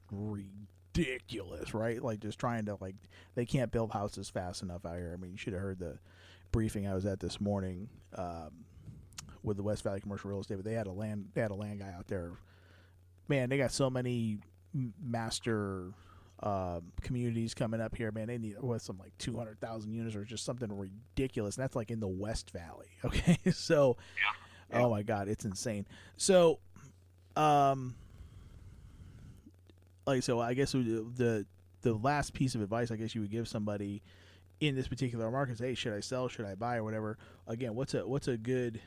ridiculous right? Like just trying to like they can't build houses fast enough out here. I mean, you should have heard the briefing I was at this morning um, with the West Valley Commercial Real Estate. But they had a land they had a land guy out there. Man, they got so many master uh, communities coming up here. Man, they need what some like two hundred thousand units or just something ridiculous. And that's like in the West Valley. Okay, so yeah. Yeah. oh my God, it's insane. So. Um, like so i guess the the last piece of advice i guess you would give somebody in this particular market is hey should i sell? Should i buy? or whatever. Again what's a what's a good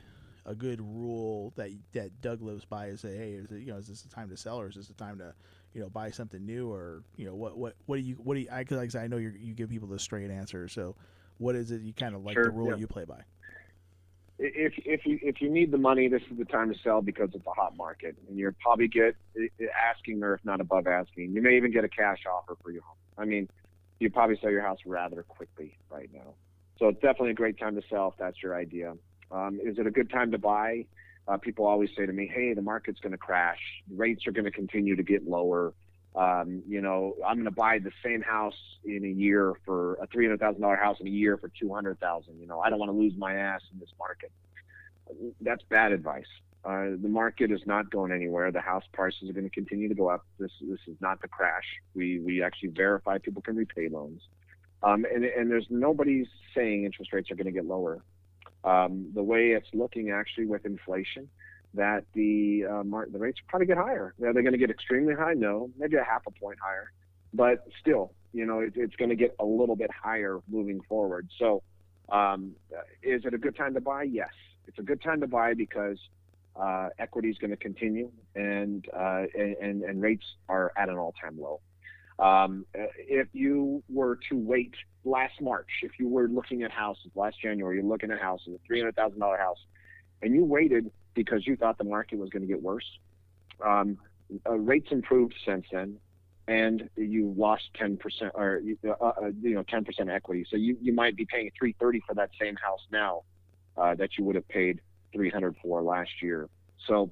a good rule that that doug lives by is say hey is it, you know is this the time to sell or is this the time to you know buy something new? or you know what what what do you what do you i cause like I, know you you give people the straight answer. So what is it you kind of like sure, the rule yeah. you play by if if you if you need the money, this is the time to sell because it's a hot market, and you're probably get asking or if not above asking. You may even get a cash offer for your home. I mean, you probably sell your house rather quickly right now. So it's definitely a great time to sell if that's your idea. Um, is it a good time to buy? Uh, people always say to me, "Hey, the market's going to crash. Rates are going to continue to get lower um, you know, I'm going to buy the same house in a year for a three hundred thousand dollar house in a year for two hundred thousand. You know, I don't want to lose my ass in this market. That's bad advice. Uh, the market is not going anywhere. The house prices are going to continue to go up. This this is not the crash. We we actually verify people can repay loans, um, and and there's nobody saying interest rates are going to get lower. Um, the way it's looking actually with inflation, that the uh, mar- the rates probably get higher. Are they going to get extremely high? No, maybe a half a point higher, but still, you know, it, it's going to get a little bit higher moving forward. So, um, is it a good time to buy? Yes, it's a good time to buy because uh, equity is going to continue and, uh, and and rates are at an all-time low. Um, if you were to wait last March, if you were looking at houses last January, you're looking at houses, a three hundred thousand dollar house, and you waited because you thought the market was going to get worse. Um, uh, rates improved since then, and you lost 10% or uh, uh, you know 10% equity. So you, you might be paying 330 for that same house now uh, that you would have paid 300 for last year. So,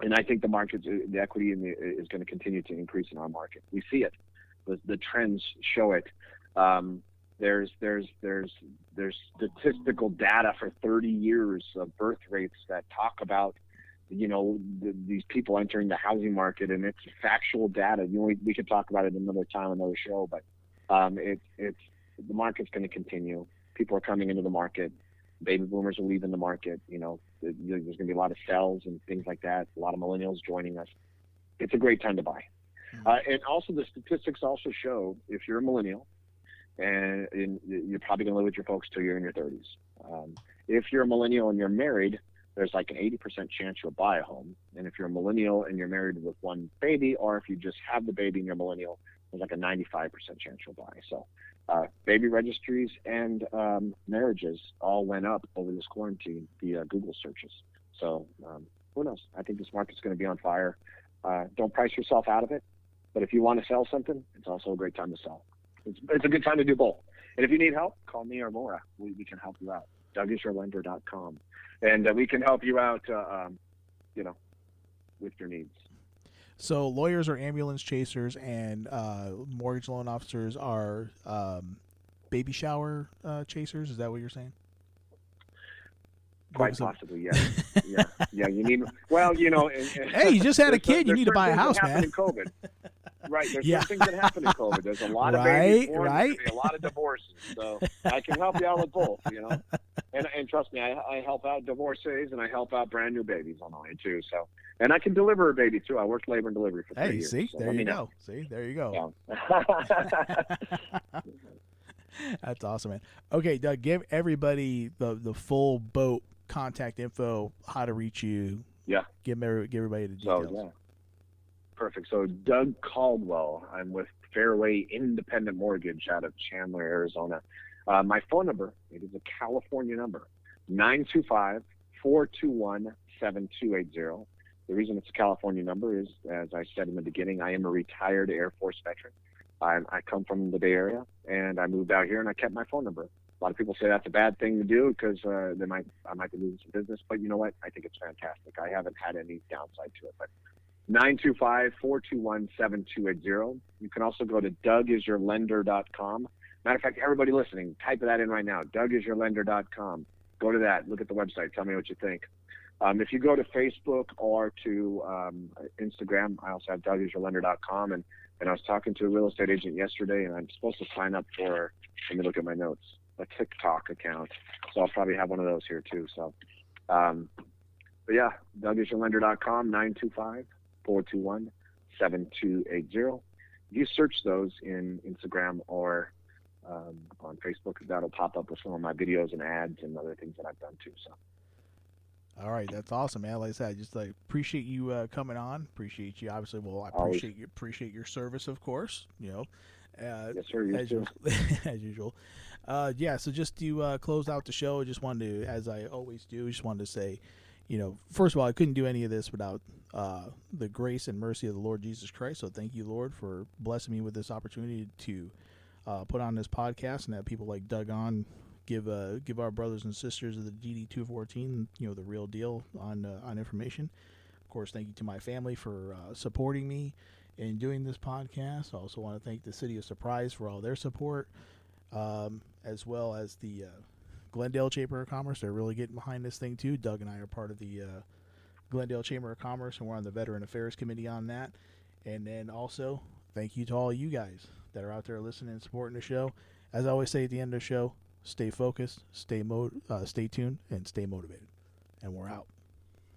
and I think the market, uh, the equity in the, is going to continue to increase in our market. We see it. The, the trends show it. Um, there's there's there's there's statistical data for 30 years of birth rates that talk about you know the, these people entering the housing market and it's factual data. You know we, we could talk about it another time another show but um, it's it's the market's going to continue. People are coming into the market. Baby boomers are leaving the market. You know there's going to be a lot of sales and things like that a lot of millennials joining us. It's a great time to buy. Mm-hmm. uh, and also the statistics also show if you're a millennial and, you're probably going to live with your folks till you're in your 30s. Um, if you're a millennial and you're married, there's like an 80% chance you'll buy a home. And if you're a millennial and you're married with one baby, or if you just have the baby and you're a millennial, there's like a 95% chance you'll buy. So, uh, baby registries and um, marriages all went up over this quarantine via Google searches. So, um, who knows? I think this market's going to be on fire. Uh, don't price yourself out of it. But if you want to sell something, it's also a great time to sell it's, it's a good time to do both. And if you need help, call me or Laura. We, we can help you out. DougIsYourLender.com. And uh, we can help you out, uh, um, you know, with your needs. So lawyers are ambulance chasers, and uh, mortgage loan officers are um, baby shower uh, chasers. Is that what you're saying? Quite possibly, yeah, yeah, yeah. You need well, you know. And, and hey, you just had a kid. You need to buy a house, man. COVID, right. There's yeah. things that happen in COVID. There's a lot of right, babies born. Right. a lot of divorces. So I can help you out with both. You know, and and trust me, I, I help out divorcees and I help out brand new babies on my too. So and I can deliver a baby too. I worked labor and delivery for three hey, years. see, so there you go. See, there you go. Yeah. That's awesome, man. Okay, Doug, give everybody the the full boat contact info, how to reach you. Yeah. Give, give everybody the details. So, yeah. Perfect. So Doug Caldwell. I'm with Fairway Independent Mortgage out of Chandler, Arizona. Uh, my phone number, it is a California number, 925 421 7280. The reason it's a California number is, as I said in the beginning, I am a retired Air Force veteran. I, I come from the Bay Area, and I moved out here, and I kept my phone number. A lot of people say that's a bad thing to do because uh, they might I might be losing some business, but you know what? I think it's fantastic. I haven't had any downside to it. But 925-421-7280. You can also go to dougisyourlender.com. Matter of fact, everybody listening, type that in right now. dougisyourlender.com. Go to that. Look at the website. Tell me what you think. Um, if you go to Facebook or to um, Instagram, I also have dougisyourlender.com. And, and I was talking to a real estate agent yesterday, and I'm supposed to sign up for, let me look at my notes a TikTok account. So I'll probably have one of those here too. So, um, but yeah, DougIsYourLender.com, 925-421-7280. If you search those in Instagram or um, on Facebook, that'll pop up with some of my videos and ads and other things that I've done too. So. All right, that's awesome, man. Like I said, I just like appreciate you uh, coming on. Appreciate you, obviously. Well, I appreciate Always. you appreciate your service, of course. You know, uh, yes, sir. As, usual, as usual. Uh, yeah, so just to uh, close out the show, I just wanted to, as I always do, just wanted to say, you know, first of all, I couldn't do any of this without uh, the grace and mercy of the Lord Jesus Christ. So thank you, Lord, for blessing me with this opportunity to uh, put on this podcast and have people like Doug on give uh, give our brothers and sisters of the DD two fourteen, you know, the real deal on uh, on information. Of course, thank you to my family for uh, supporting me in doing this podcast. I also want to thank the City of Surprise for all their support um, as well as the uh, Glendale Chamber of Commerce. They're really getting behind this thing too. Doug and I are part of the uh, Glendale Chamber of Commerce, and we're on the Veteran Affairs Committee on that. And then also, thank you to all you guys that are out there listening and supporting the show. As I always say at the end of the show, stay focused, stay mo- uh, stay tuned, and stay motivated. And we're out.